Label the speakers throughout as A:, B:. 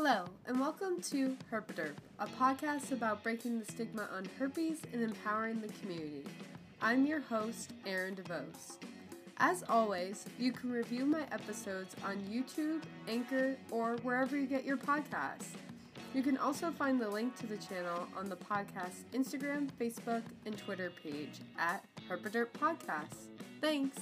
A: Hello, and welcome to Herpaderp, a podcast about breaking the stigma on herpes and empowering the community. I'm your host, Erin DeVos. As always, you can review my episodes on YouTube, Anchor, or wherever you get your podcasts. You can also find the link to the channel on the podcast's Instagram, Facebook, and Twitter page at Herpaderp Podcasts. Thanks!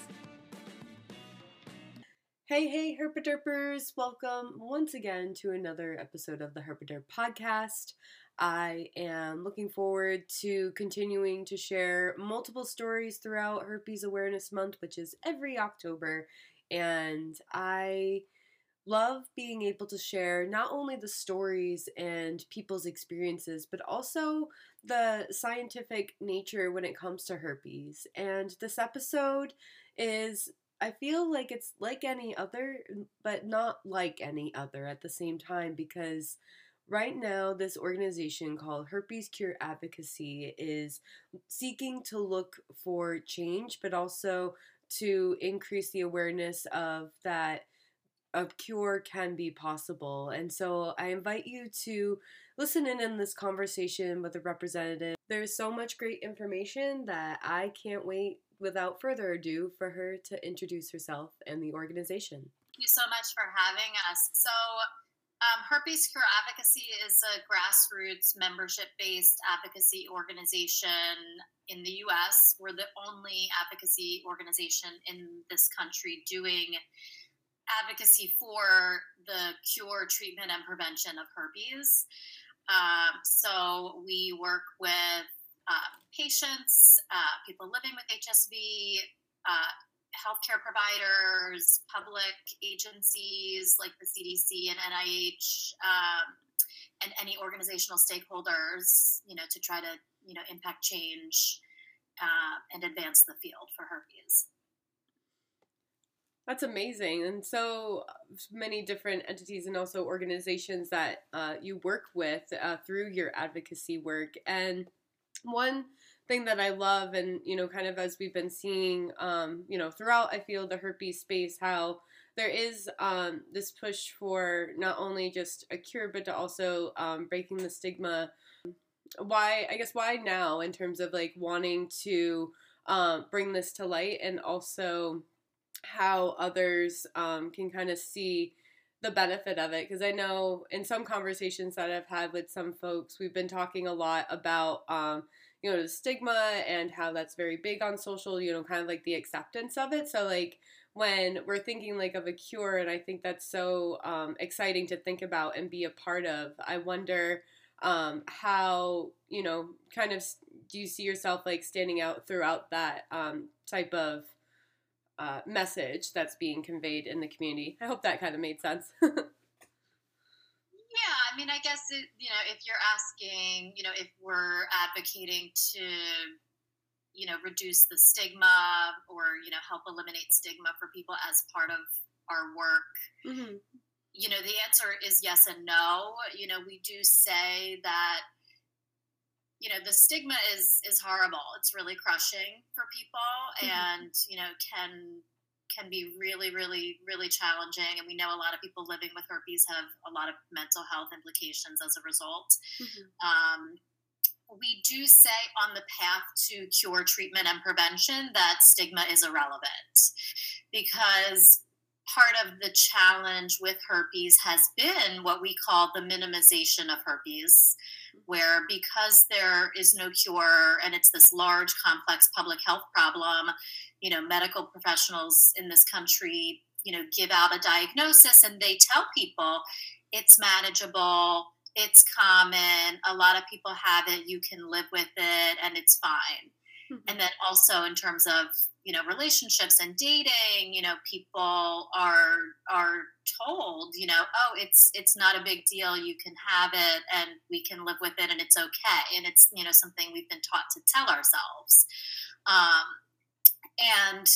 A: Hey, hey, Herpaderpers! Welcome once again to another episode of the Herpaderp Podcast. I am looking forward to continuing to share multiple stories throughout Herpes Awareness Month, which is every October. And I love being able to share not only the stories and people's experiences, but also the scientific nature when it comes to herpes. And this episode is I feel like it's like any other, but not like any other at the same time because right now this organization called Herpes Cure Advocacy is seeking to look for change, but also to increase the awareness of that a cure can be possible. And so I invite you to listen in in this conversation with a representative. There's so much great information that I can't wait without further ado for her to introduce herself and the organization.
B: Thank you so much for having us. So, um, Herpes Cure Advocacy is a grassroots membership based advocacy organization in the US. We're the only advocacy organization in this country doing advocacy for the cure, treatment, and prevention of herpes. Um, so we work with uh, patients, uh, people living with HSV, uh, healthcare providers, public agencies like the CDC and NIH, um, and any organizational stakeholders, you know, to try to you know impact change uh, and advance the field for herpes.
A: That's amazing. And so many different entities and also organizations that uh, you work with uh, through your advocacy work. And one thing that I love, and you know, kind of as we've been seeing, um, you know, throughout, I feel the herpes space, how there is um, this push for not only just a cure, but to also um, breaking the stigma. Why, I guess, why now in terms of like wanting to um, bring this to light and also how others um, can kind of see the benefit of it because I know in some conversations that I've had with some folks, we've been talking a lot about um, you know the stigma and how that's very big on social, you know, kind of like the acceptance of it. So like when we're thinking like of a cure, and I think that's so um, exciting to think about and be a part of. I wonder um, how you know kind of do you see yourself like standing out throughout that um, type of uh, message that's being conveyed in the community. I hope that kind of made sense.
B: yeah, I mean, I guess it, you know, if you're asking, you know, if we're advocating to, you know, reduce the stigma or you know help eliminate stigma for people as part of our work. Mm-hmm. You know, the answer is yes and no. You know, we do say that you know the stigma is is horrible it's really crushing for people mm-hmm. and you know can can be really really really challenging and we know a lot of people living with herpes have a lot of mental health implications as a result mm-hmm. um, we do say on the path to cure treatment and prevention that stigma is irrelevant because part of the challenge with herpes has been what we call the minimization of herpes where because there is no cure and it's this large complex public health problem you know medical professionals in this country you know give out a diagnosis and they tell people it's manageable it's common a lot of people have it you can live with it and it's fine mm-hmm. and then also in terms of you know relationships and dating you know people are are told you know oh it's it's not a big deal you can have it and we can live with it and it's okay. And it's you know something we've been taught to tell ourselves. Um, and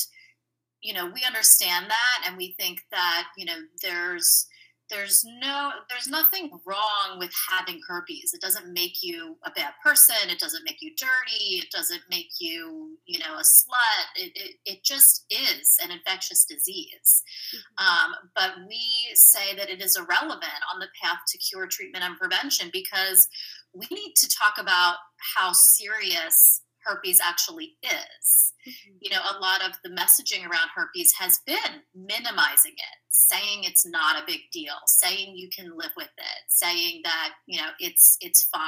B: you know we understand that and we think that you know there's there's no there's nothing wrong with having herpes. It doesn't make you a bad person. It doesn't make you dirty. It doesn't make you you know a slut. It, it, it just is an infectious disease. Mm-hmm. um, but we say that it is irrelevant on the path to cure treatment and prevention because we need to talk about how serious herpes actually is. Mm-hmm. You know, a lot of the messaging around herpes has been minimizing it, saying it's not a big deal, saying you can live with it, saying that, you know, it's it's fine.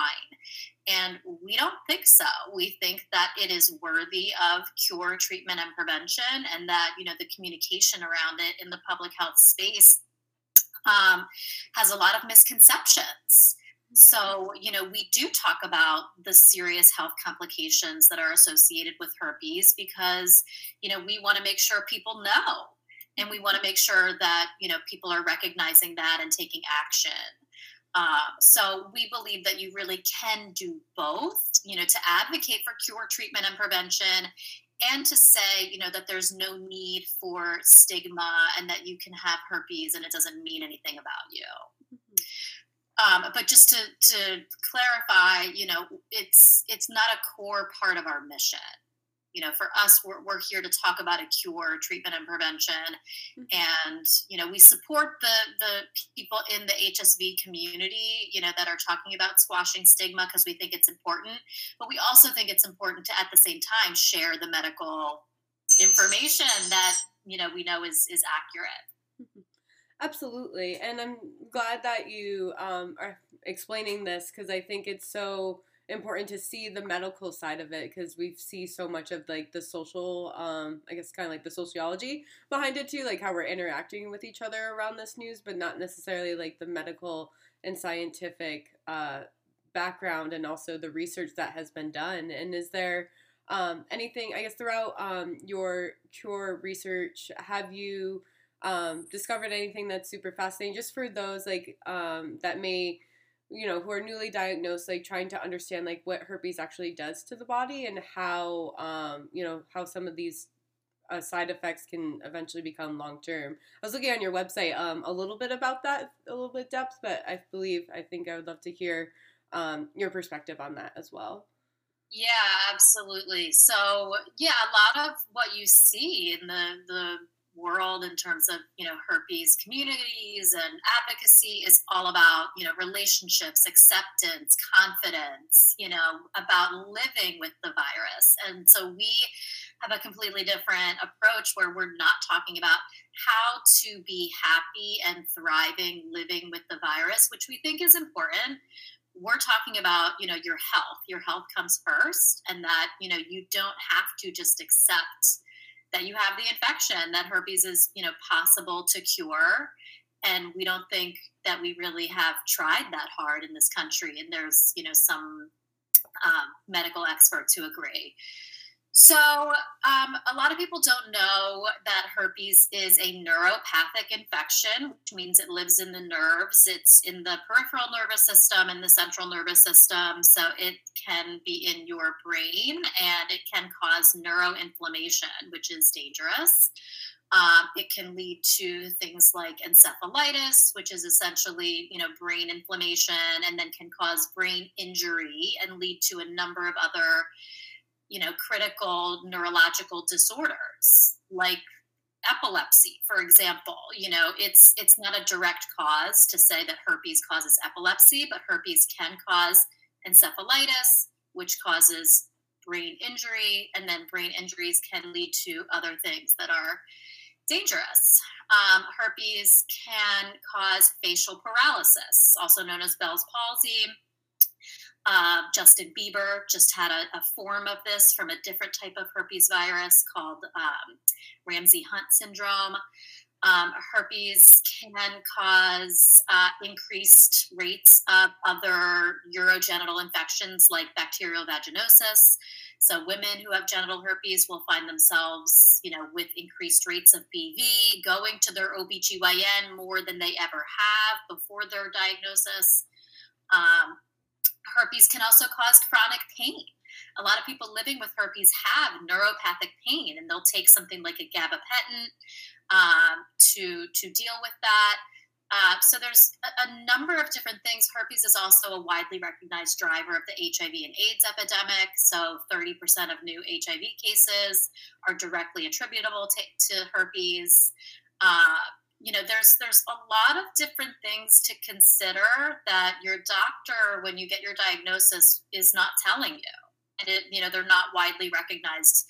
B: And we don't think so. We think that it is worthy of cure, treatment, and prevention, and that, you know, the communication around it in the public health space um, has a lot of misconceptions. So, you know, we do talk about the serious health complications that are associated with herpes because, you know, we want to make sure people know and we want to make sure that, you know, people are recognizing that and taking action. Um, so we believe that you really can do both, you know, to advocate for cure, treatment, and prevention, and to say, you know, that there's no need for stigma and that you can have herpes and it doesn't mean anything about you. Um, but just to, to clarify, you know, it's it's not a core part of our mission. You know, for us, we're, we're here to talk about a cure, treatment, and prevention, mm-hmm. and you know, we support the the people in the HSV community, you know, that are talking about squashing stigma because we think it's important. But we also think it's important to, at the same time, share the medical information that you know we know is is accurate.
A: Absolutely. And I'm glad that you um, are explaining this because I think it's so important to see the medical side of it because we see so much of like the social um i guess kind of like the sociology behind it too like how we're interacting with each other around this news but not necessarily like the medical and scientific uh background and also the research that has been done and is there um anything i guess throughout um your cure research have you um, discovered anything that's super fascinating just for those like um, that may you know who are newly diagnosed like trying to understand like what herpes actually does to the body and how um, you know how some of these uh, side effects can eventually become long term i was looking on your website um, a little bit about that a little bit depth but i believe i think i would love to hear um, your perspective on that as well
B: yeah, absolutely. So, yeah, a lot of what you see in the the world in terms of you know herpes communities and advocacy is all about you know relationships acceptance confidence you know about living with the virus. And so we have a completely different approach where we're not talking about how to be happy and thriving living with the virus which we think is important. We're talking about you know your health. Your health comes first and that you know you don't have to just accept that you have the infection, that herpes is, you know, possible to cure. And we don't think that we really have tried that hard in this country. And there's, you know, some um, medical experts who agree. So, um, a lot of people don't know that herpes is a neuropathic infection, which means it lives in the nerves. It's in the peripheral nervous system and the central nervous system. So, it can be in your brain and it can cause neuroinflammation, which is dangerous. Um, it can lead to things like encephalitis, which is essentially, you know, brain inflammation, and then can cause brain injury and lead to a number of other you know critical neurological disorders like epilepsy for example you know it's it's not a direct cause to say that herpes causes epilepsy but herpes can cause encephalitis which causes brain injury and then brain injuries can lead to other things that are dangerous. Um, herpes can cause facial paralysis also known as bell's palsy uh, Justin Bieber just had a, a, form of this from a different type of herpes virus called um, Ramsay Hunt syndrome. Um, herpes can cause uh, increased rates of other urogenital infections like bacterial vaginosis. So women who have genital herpes will find themselves, you know, with increased rates of BV, going to their OBGYN more than they ever have before their diagnosis. Um, herpes can also cause chronic pain. A lot of people living with herpes have neuropathic pain, and they'll take something like a gabapentin um, to to deal with that. Uh, so there's a, a, number of different things. Herpes is also a widely recognized driver of the HIV and AIDS epidemic. So 30% of new HIV cases are directly attributable to, to herpes. Uh, you know, there's there's a lot of different things to consider that your doctor, when you get your diagnosis, is not telling you, and it, you know they're not widely recognized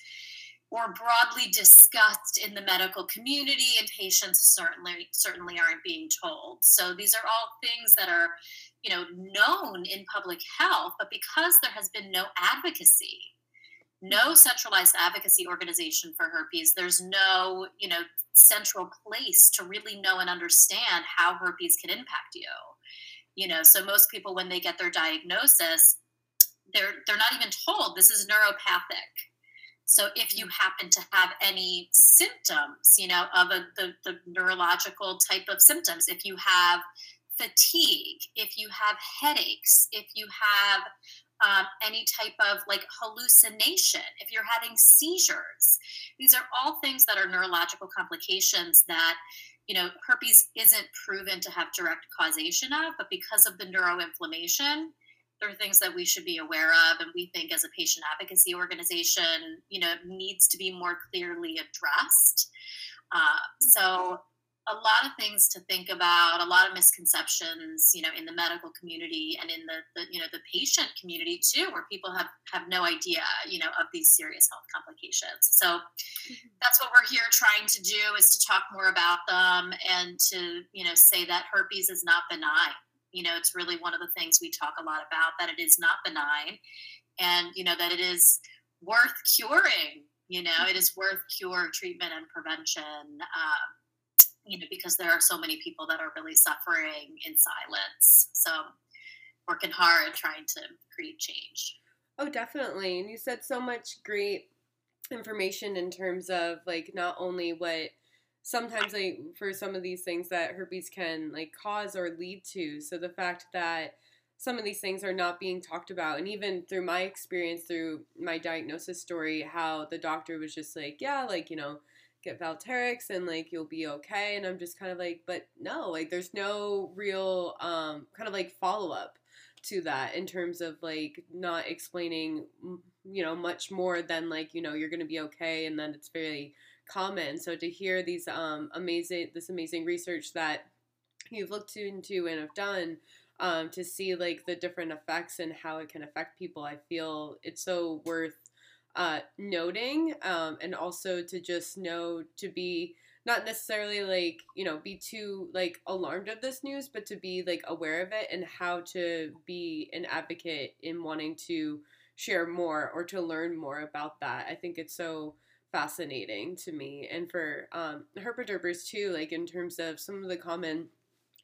B: or broadly discussed in the medical community and patients certainly certainly aren't being told. So these are all things that are you know known in public health but because there has been no advocacy no centralized advocacy organization for herpes. There's no you know central place to really know and understand how herpes can impact you. You know so most people when they get their diagnosis they're they're not even told this is neuropathic. So if you mm. happen to have any symptoms, you know, of a, the, the neurological type of symptoms, if you have fatigue, if you have headaches, if you have um, any type of like hallucination, if you're having seizures, these are all things that are neurological complications that you know herpes isn't proven to have direct causation of, but because of the neuroinflammation, there are things that we should be aware of and we think as a patient advocacy organization you know needs to be more clearly addressed. Uh, so a lot of things to think about a lot of misconceptions you know in the medical community and in the, the you know the patient community too where people have have no idea you know of these serious health complications so mm-hmm. that's what we're here trying to do is to talk more about them and to you know say that herpes is not benign you know, it's really one of the things we talk a lot about that it is not benign and, you know, that it is worth curing. You know, it is worth cure, treatment, and prevention. Um, you know, because there are so many people that are really suffering in silence. So, working hard trying to create change.
A: Oh, definitely. And you said so much great information in terms of like not only what sometimes like for some of these things that herpes can like cause or lead to. So the fact that some of these things are not being talked about and even through my experience through my diagnosis story how the doctor was just like yeah like you know get Valtrex and like you'll be okay and I'm just kind of like but no like there's no real um kind of like follow up to that in terms of like not explaining you know much more than like you know you're going to be okay and then it's very common. So to hear these um, amazing, this amazing research that you've looked into and have done, um, to see like the different effects and how it can affect people, I feel it's so worth uh, noting, um, and also to just know to be not necessarily like you know be too like alarmed of this news, but to be like aware of it and how to be an advocate in wanting to share more or to learn more about that. I think it's so fascinating to me and for um, too like in terms of some of the common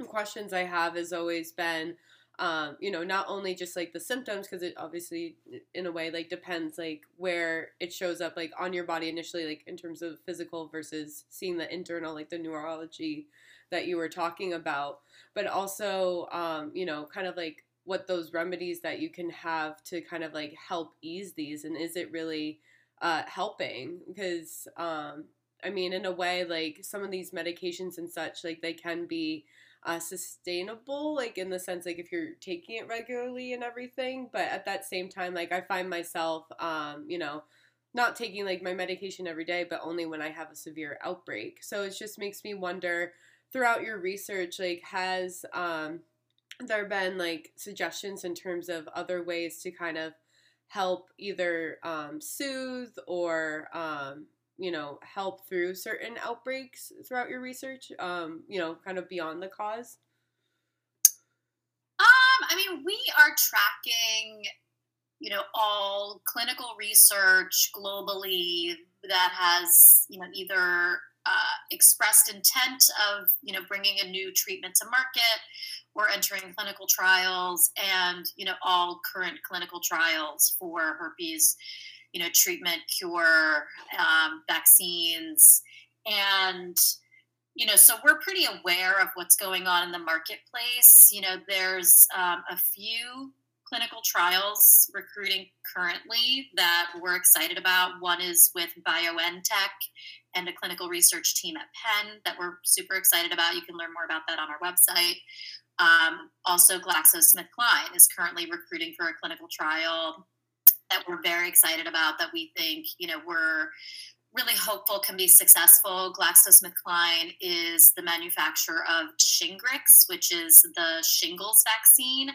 A: questions i have has always been um, you know not only just like the symptoms because it obviously in a way like depends like where it shows up like on your body initially like in terms of physical versus seeing the internal like the neurology that you were talking about. But also um, you know kind of like what those remedies that you can have to kind of like help ease these and is it really uh, helping? Because um, I mean, in a way, like some of these medications and such, like they can be uh, sustainable, like in the sense, like if you're taking it regularly and everything. But at that same time, like I find myself, um, you know, not taking like my medication every day, but only when I have a severe outbreak. So it just makes me wonder throughout your research, like has um, there been like suggestions in terms of other ways to kind of help either um, soothe or um, you know help through certain outbreaks throughout your research um, you know kind of beyond the cause?
B: Um i mean we are tracking you know all clinical research globally that has you know either uh, expressed intent of you know bringing a new treatment to market or entering clinical trials and you know all current clinical trials for herpes you know treatment cure um, vaccines and you know so we're pretty aware of what's going on in the marketplace you know there's um, a few clinical trials recruiting currently that we're excited about one is with biontech and a clinical research team at Penn that we're super excited about. You can learn more about that on our website. Um, also, GlaxoSmithKline is currently recruiting for a clinical trial that we're very excited about. That we think, you know, we're really hopeful can be successful. GlaxoSmithKline is the manufacturer of Shingrix, which is the shingles vaccine.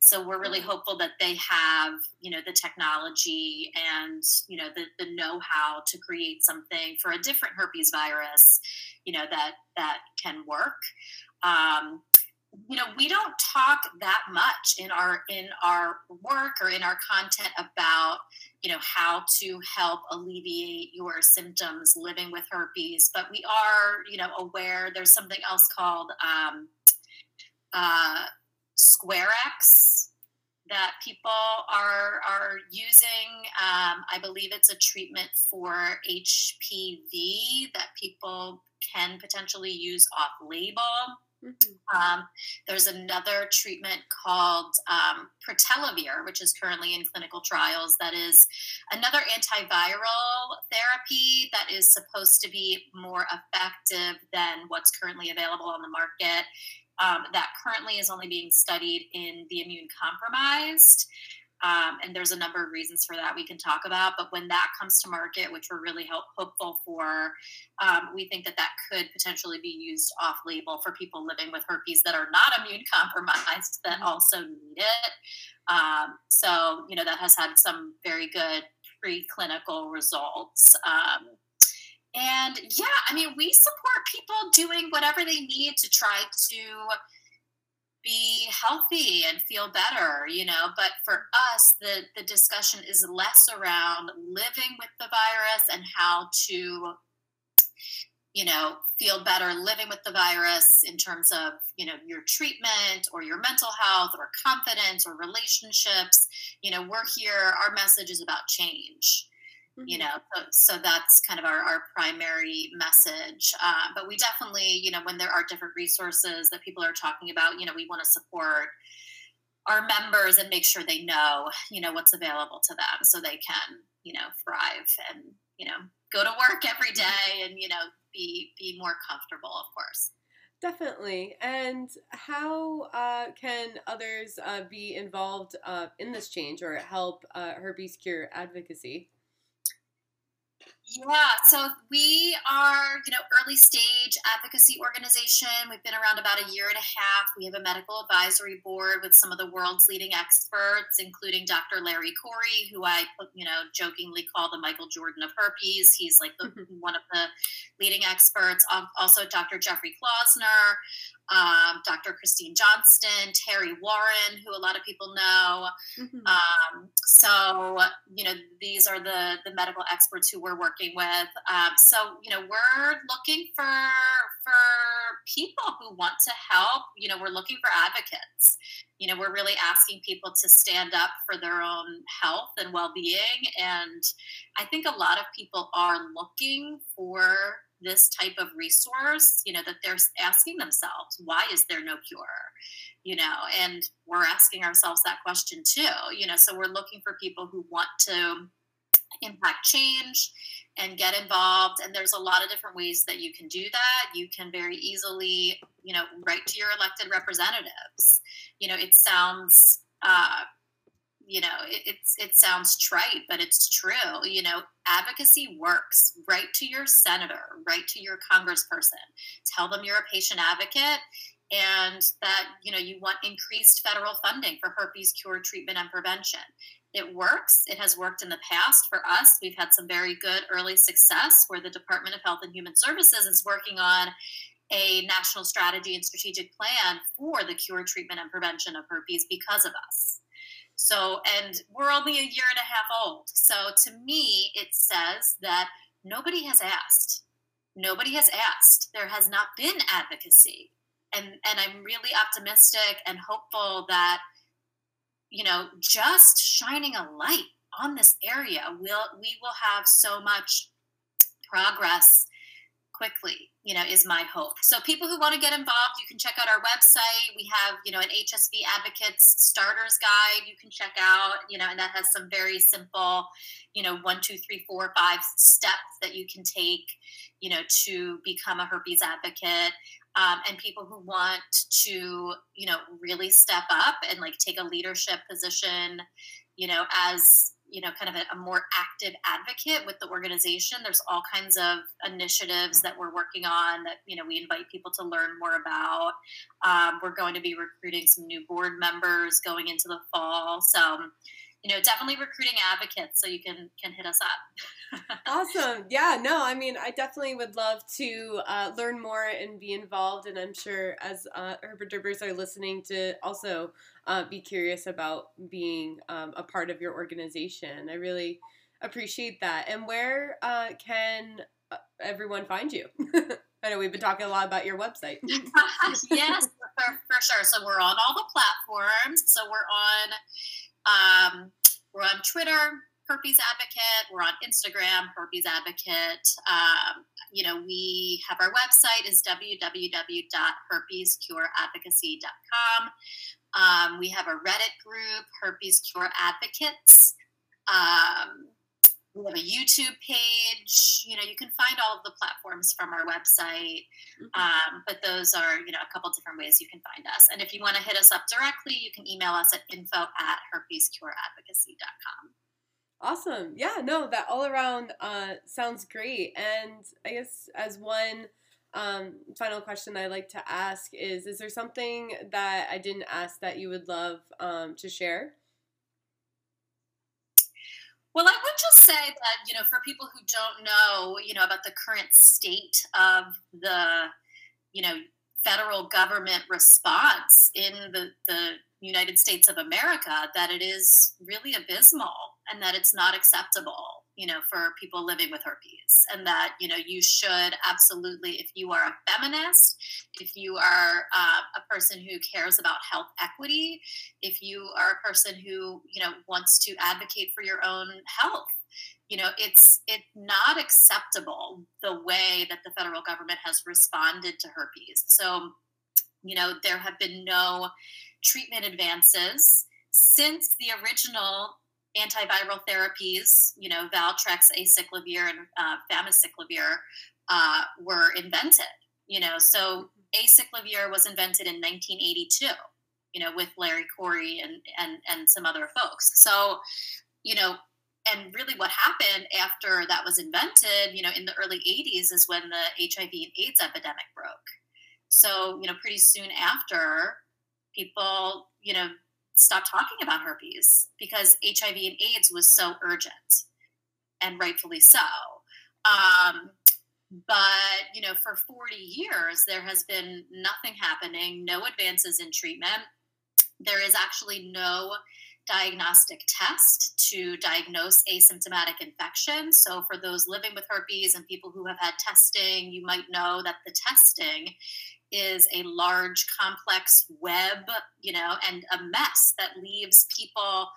B: So we're really mm-hmm. hopeful that they have, you know, the technology and, you know, the, the know-how to create something for a different herpes virus, you know, that that can work. Um, you know we don't talk that much in our in our work or in our content about you know how to help alleviate your symptoms living with herpes but we are you know aware there's something else called um, uh, SquareX that people are are using. Um, I believe it's a treatment for HPV that people can potentially use off label. Mm-hmm. Um, there's another treatment called um, which is currently in clinical trials. That is another antiviral therapy that is supposed to be more effective than what's currently available on the market. Um, that currently is only being studied in the immune compromised. Um, and there's a number of reasons for that we can talk about. But when that comes to market, which we're really hope, hopeful for, um, we think that that could potentially be used off label for people living with herpes that are not immune compromised that mm-hmm. also need it. Um, so, you know, that has had some very good preclinical results. Um, and yeah, I mean, we support people doing whatever they need to try to be healthy and feel better you know but for us the the discussion is less around living with the virus and how to you know feel better living with the virus in terms of you know your treatment or your mental health or confidence or relationships you know we're here our message is about change. You know so, so, that's kind of our, our primary message uh, but we definitely you know when there are different resources that people are talking about you know we want to support our members and make sure they know you know what's available to them so they can you know thrive and you know go to work every mm-hmm. and you know be be more comfortable of course
A: Definitely. And how uh, can others uh, be involved uh, in this change or help uh, herpes cure advocacy?
B: Yeah, so we are, you know, early stage advocacy organization. We've been around about a year and a half. We have a medical advisory board with some of the world's leading experts, including Dr. Larry Corey, who I, you know, jokingly call the Michael Jordan of herpes. He's like the, one of the leading experts. Also, Dr. Jeffrey Klausner, um, Dr. Christine Johnston, Terri Warren, who a lot of people know. Mm-hmm. Um, so, you know, these are the the medical experts who we're working with. Um, so, you know, we're looking for for people who want to help. You know, we're looking for advocates. You know, we're really asking people to stand up for their own health and well being. And I think a lot of people are looking for this type of resource, you know, that they're asking themselves, why is there no cure? You know, and we're asking ourselves that question too, you know, so we're looking for people who want to impact change and get involved and there's a lot of different ways that you can do that you can very easily you know write to your elected representatives you know it sounds uh, you know it, it's it sounds trite but it's true you know advocacy works write to your senator write to your congressperson. Tell them you're a patient advocate and that you know you want increased federal funding for herpes cure treatment and prevention. It works. It has worked in the past for us. We've had some very good early success where the department of health and human services is working on a national strategy and strategic plan for the cure treatment and prevention of herpes because of us so, and we're only a year and a half old. So, to me, it says that nobody has asked. Nobody has asked. There has not been advocacy. And, and I'm really optimistic and hopeful that, you know, just shining a light on this area will we will have so much progress quickly you know is my hope so people who want to get involved you can check out our website we have you know an hsv advocates starters guide you can check out you know and that has some very simple you know one two three four five steps that you can take you know, to become a herpes advocate. Um, and people who want to, you know, really step up and like take a leadership position, you know, as you know, kind of a, a, more active advocate with the organization. There's all kinds of initiatives that we're working on that, you know, we invite people to learn more about. Um, we're going to be recruiting some new board members going into the fall. So, you know, definitely recruiting advocates so you can can hit us up.
A: awesome. Yeah, no, I mean, I definitely would love to uh, learn more and be involved. And I'm sure as uh, Herpaderpers are listening to also uh, be curious about being um, a part of your organization. I really appreciate that. And where uh, can uh, everyone find you? I know we've been talking a lot about your website.
B: yes, for, for, sure. So we're on all the platforms. So we're on um, we're on Twitter, Herpes Advocate. We're on Instagram, Herpes Advocate. Um, you know, we have our website is www.herpescureadvocacy.com. Um, we have a Reddit group, Herpes Cure Advocates. Um, we have a YouTube page. You know, you can find all of the platforms from our website, mm-hmm. um, but those are, you know, a couple different ways you can find us. And if you want to hit us up directly, you can email us at info at herpescureadvocacy.com.
A: Awesome. Yeah, no, that all around uh, sounds great. And I guess as one um, final question I like to ask is Is there something that I didn't ask that you would love um, to share?
B: Well, I would just say that, you know, for people who don't know, you know, about the current state of the, you know, federal government response in the, the United States of America, that it is really abysmal and that it's not acceptable you know for people living with herpes and that you know you should absolutely if you are a feminist if you are uh, a person who cares about health equity if you are a person who you know wants to advocate for your own health you know it's it's not acceptable the way that the federal government has responded to herpes. So you know there have been no treatment advances since the original antiviral therapies, you know, Valtrex, acyclovir, and uh, uh, were invented. You know, so acyclovir was invented in 1982. You know, with Larry Corey and and and some other folks. So, you know, and really what happened after that was invented, you know, in the early 80s is when the HIV and AIDS epidemic broke. So, you know, pretty soon after, people, you know, stop talking about herpes because HIV and AIDS was so urgent, and rightfully so. Um, but you know, for 40 years, there has been nothing happening, no advances in treatment. There is actually no diagnostic test to diagnose asymptomatic infection. So, for those living with herpes and people who have had testing, you might know that the testing is a large, complex web, you know, and a mess that leaves people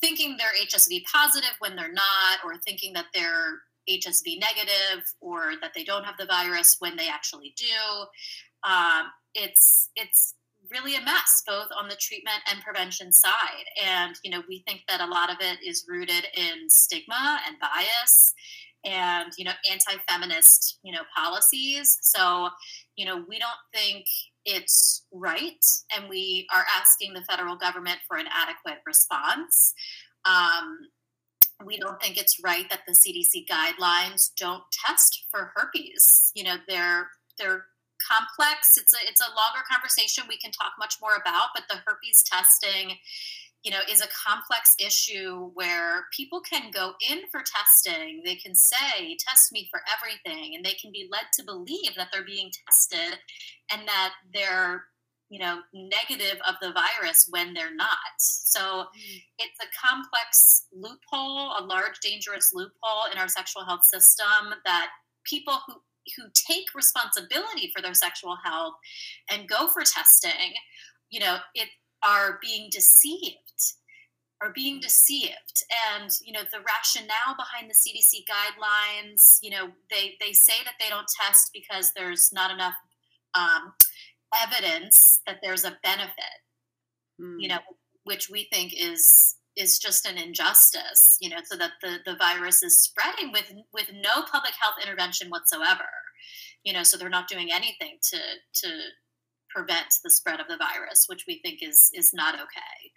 B: thinking they're HSV positive when they're not, or thinking that they're HSV negative, or that they don't have the virus when they actually do. Um, it's it's really a mess, both on the treatment and prevention side. And you know, we think that a lot of it is rooted in stigma and bias and you know anti-feminist you know policies. So you know we don't think it's right and we are asking the federal government for an adequate response. Um, we don't think it's right that the cdc guidelines don't test for herpes. You know they're they're complex. It's a it's a longer conversation we can talk much more about but the herpes testing you know, is a complex issue where people can go in for testing. They can say, test me for everything, and they can be led to believe that they're being tested and that they're, you know, negative of the virus when they're not. So mm. it's a complex loophole, a large, dangerous loophole in our sexual health system that people who who take responsibility for their sexual health and go for testing, you know, it are being deceived are being deceived and you know the rationale behind the cdc guidelines you know they they say that they don't test because there's not enough um, evidence that there's a benefit mm. you know which we think is is just an injustice you know so that the the virus is spreading with with no public health intervention whatsoever you know, so they're not doing anything to to prevent the spread of the virus, which we think is is not okay.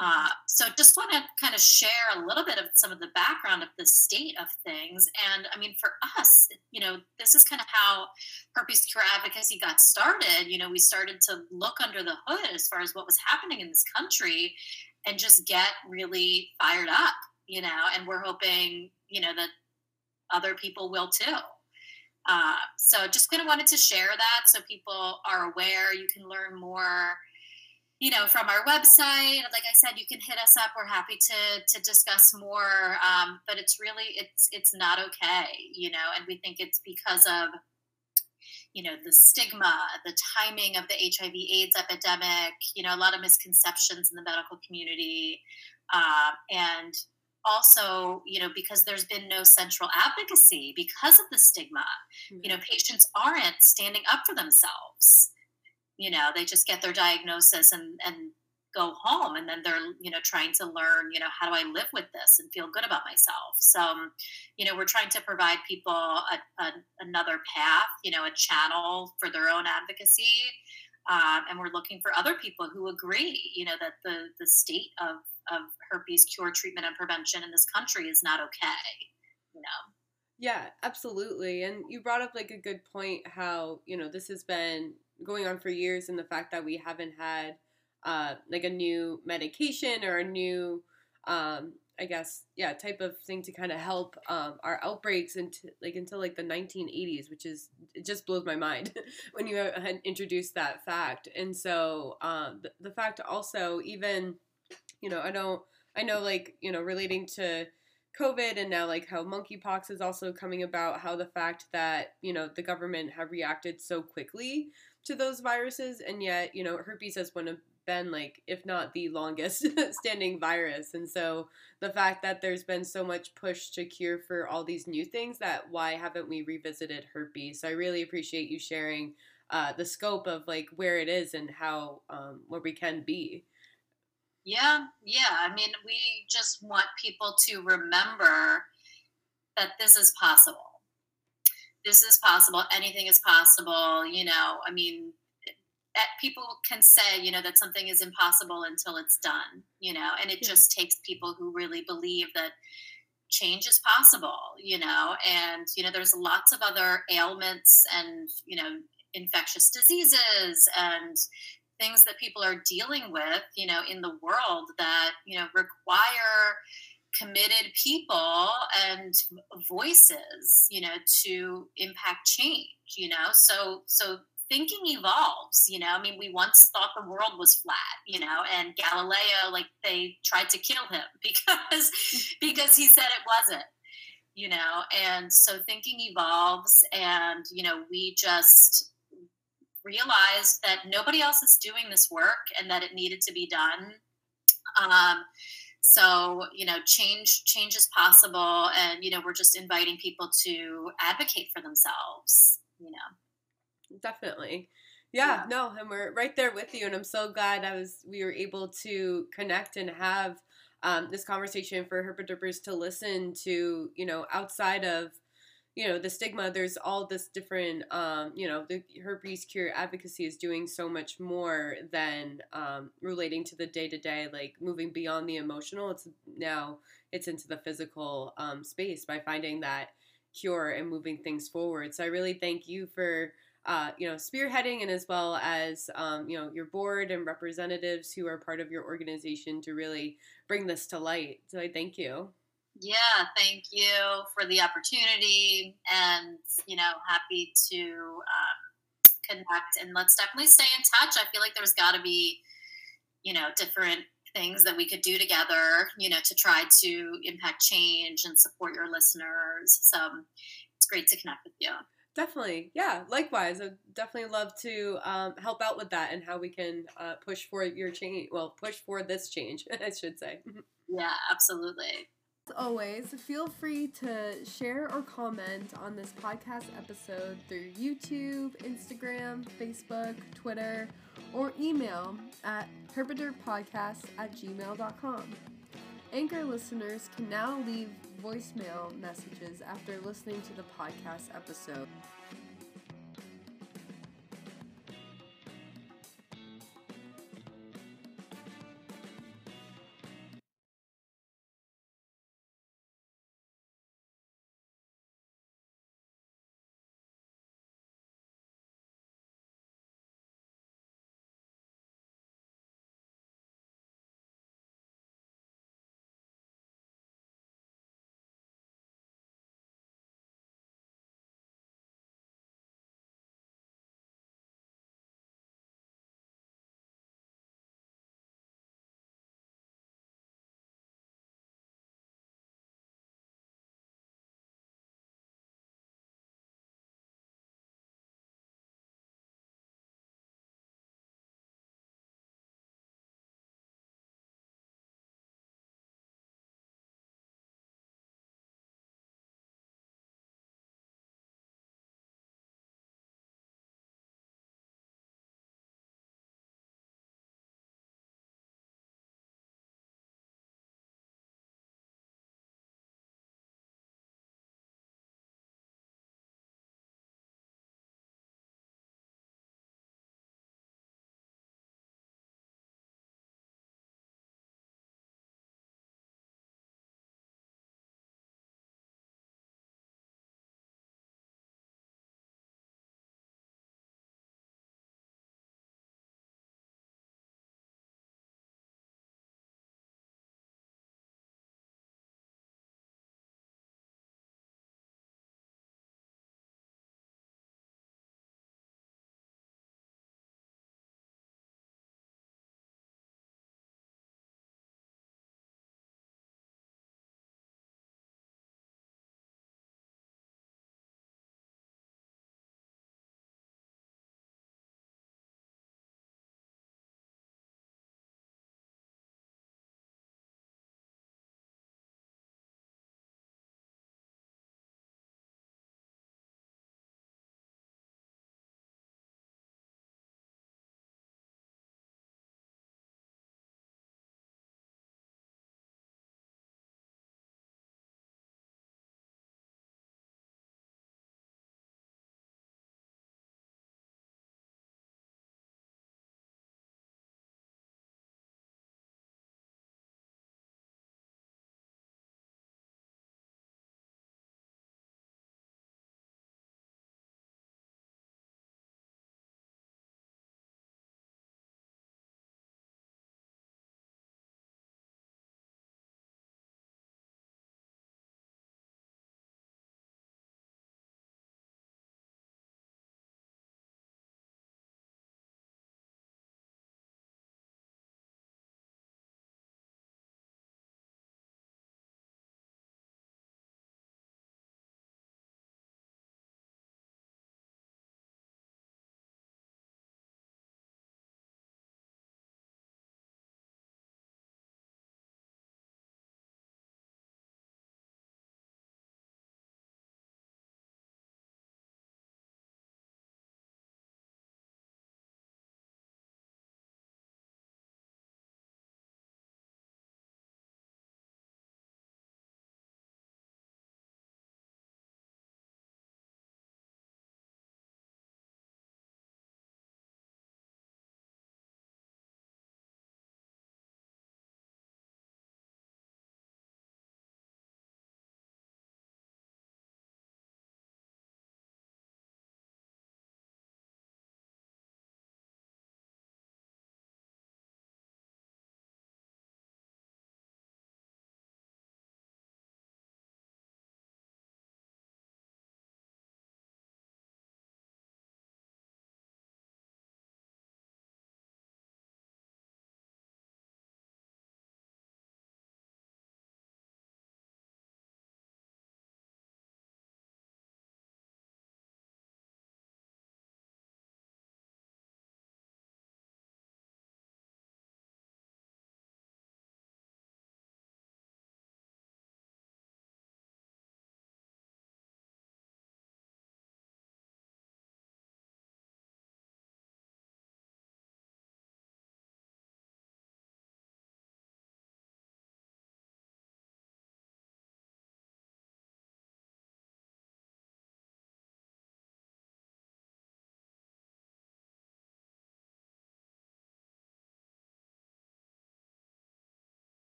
B: Uh, so just want to kind of share a little bit of some of the background of the state of things. And I mean, for us, you know, this is kind of how herpes cure advocacy got started. You know, we started to look under the hood as far as what was happening in this country and just get really fired up, you know, and we're hoping, you know, that other people will too. Uh, so just kind of wanted to share that so people are aware. You can learn more, you know, from our website. Like I said, you can hit us up. We're happy to to discuss more. Um, but it's really it's it's not okay, you know, and we think it's because of you know the stigma the timing of the hiv aids epidemic you know a lot of misconceptions in the medical community uh, and also, you know, because there's been no central advocacy because of the stigma. Mm-hmm. You know, patients aren't standing up for themselves. You know, they just get their diagnosis and and go home and then they're you know trying to learn you know how do i live with this and feel good about myself? So um, you know we're trying to provide people a, a, another path you know a channel for their own advocacy um, and we're looking for other people who agree you know that the the state of of herpes cure treatment and prevention in this country is not okay you know?
A: Yeah absolutely and you brought up like a good point how you know this has been going on for years and the fact that we haven't had uh, like a new medication or a new um, I guess yeah type of thing to kind of help um, our outbreaks into like until like the 1980s, which is it just blows my mind when you had introduced that fact. And so um, the, the fact also even you know, I don't, I know like, you know, relating to COVID and now like how monkeypox is also coming about, how the fact that, you know, the government have reacted so quickly to those viruses and yet, you know, herpes has one of been like if not the longest standing virus and so the fact that there's been so much push to cure for all these new things that why haven't we revisited herpes so i really appreciate you sharing uh, the scope of like where it is and how um, where we can be
B: yeah, yeah. I mean, we just want people to remember that this is possible. This is possible. Anything is possible. You know, I mean, eh, people can say, you know, that something is impossible until it's done, you know, and it yeah. just takes people who really believe that change is possible, you know, and, you know, there's lots of other ailments and, you know, infectious diseases and things that people are dealing with, you know, in the world that, you know, require committed people and voices, you know, to impact change, you know. So so thinking evolves, you know. I mean, we once thought the world was flat, you know, and Galileo like they tried to kill him because because he said it wasn't you know and so thinking evolves and you know we just realized that nobody else is doing this work and that it needed to be done. Um, so you know, change change is possible, and you know, we're just inviting people to advocate for themselves. You know,
A: definitely. Yeah, yeah, no, and we're right there with you, and I'm so glad I was we were able to connect and have um, this conversation for Herpaderpers to listen to, you know, outside of you know the stigma there's all this different um, you know the herpes cure advocacy is doing so much more than um, relating to the day to day like moving beyond the emotional. It's now it's into the physical um, space by finding that cure and moving things forward. So i really thank you for uh, you know spearheading and as well as um, you know your board and representatives who are part of your organization to really bring this to light. So i thank you
B: yeah, thank you for the opportunity, and you know, happy to um, connect. And let's definitely stay in touch. I feel like there's got to be, you know, different things that we could do together, you know, to try to impact change and support your listeners. So it's great to connect with you.
A: Definitely, yeah. Likewise, I'd definitely love to um, help out with that and how we can uh, push for your change. Well, push for this change, I should say.
B: yeah, absolutely.
A: As always, feel free to share or comment on this podcast episode through YouTube, Instagram, Facebook, Twitter, or email at herpetoberpodcast at gmail.com. Anchor listeners can now leave voicemail messages after listening to the podcast episode.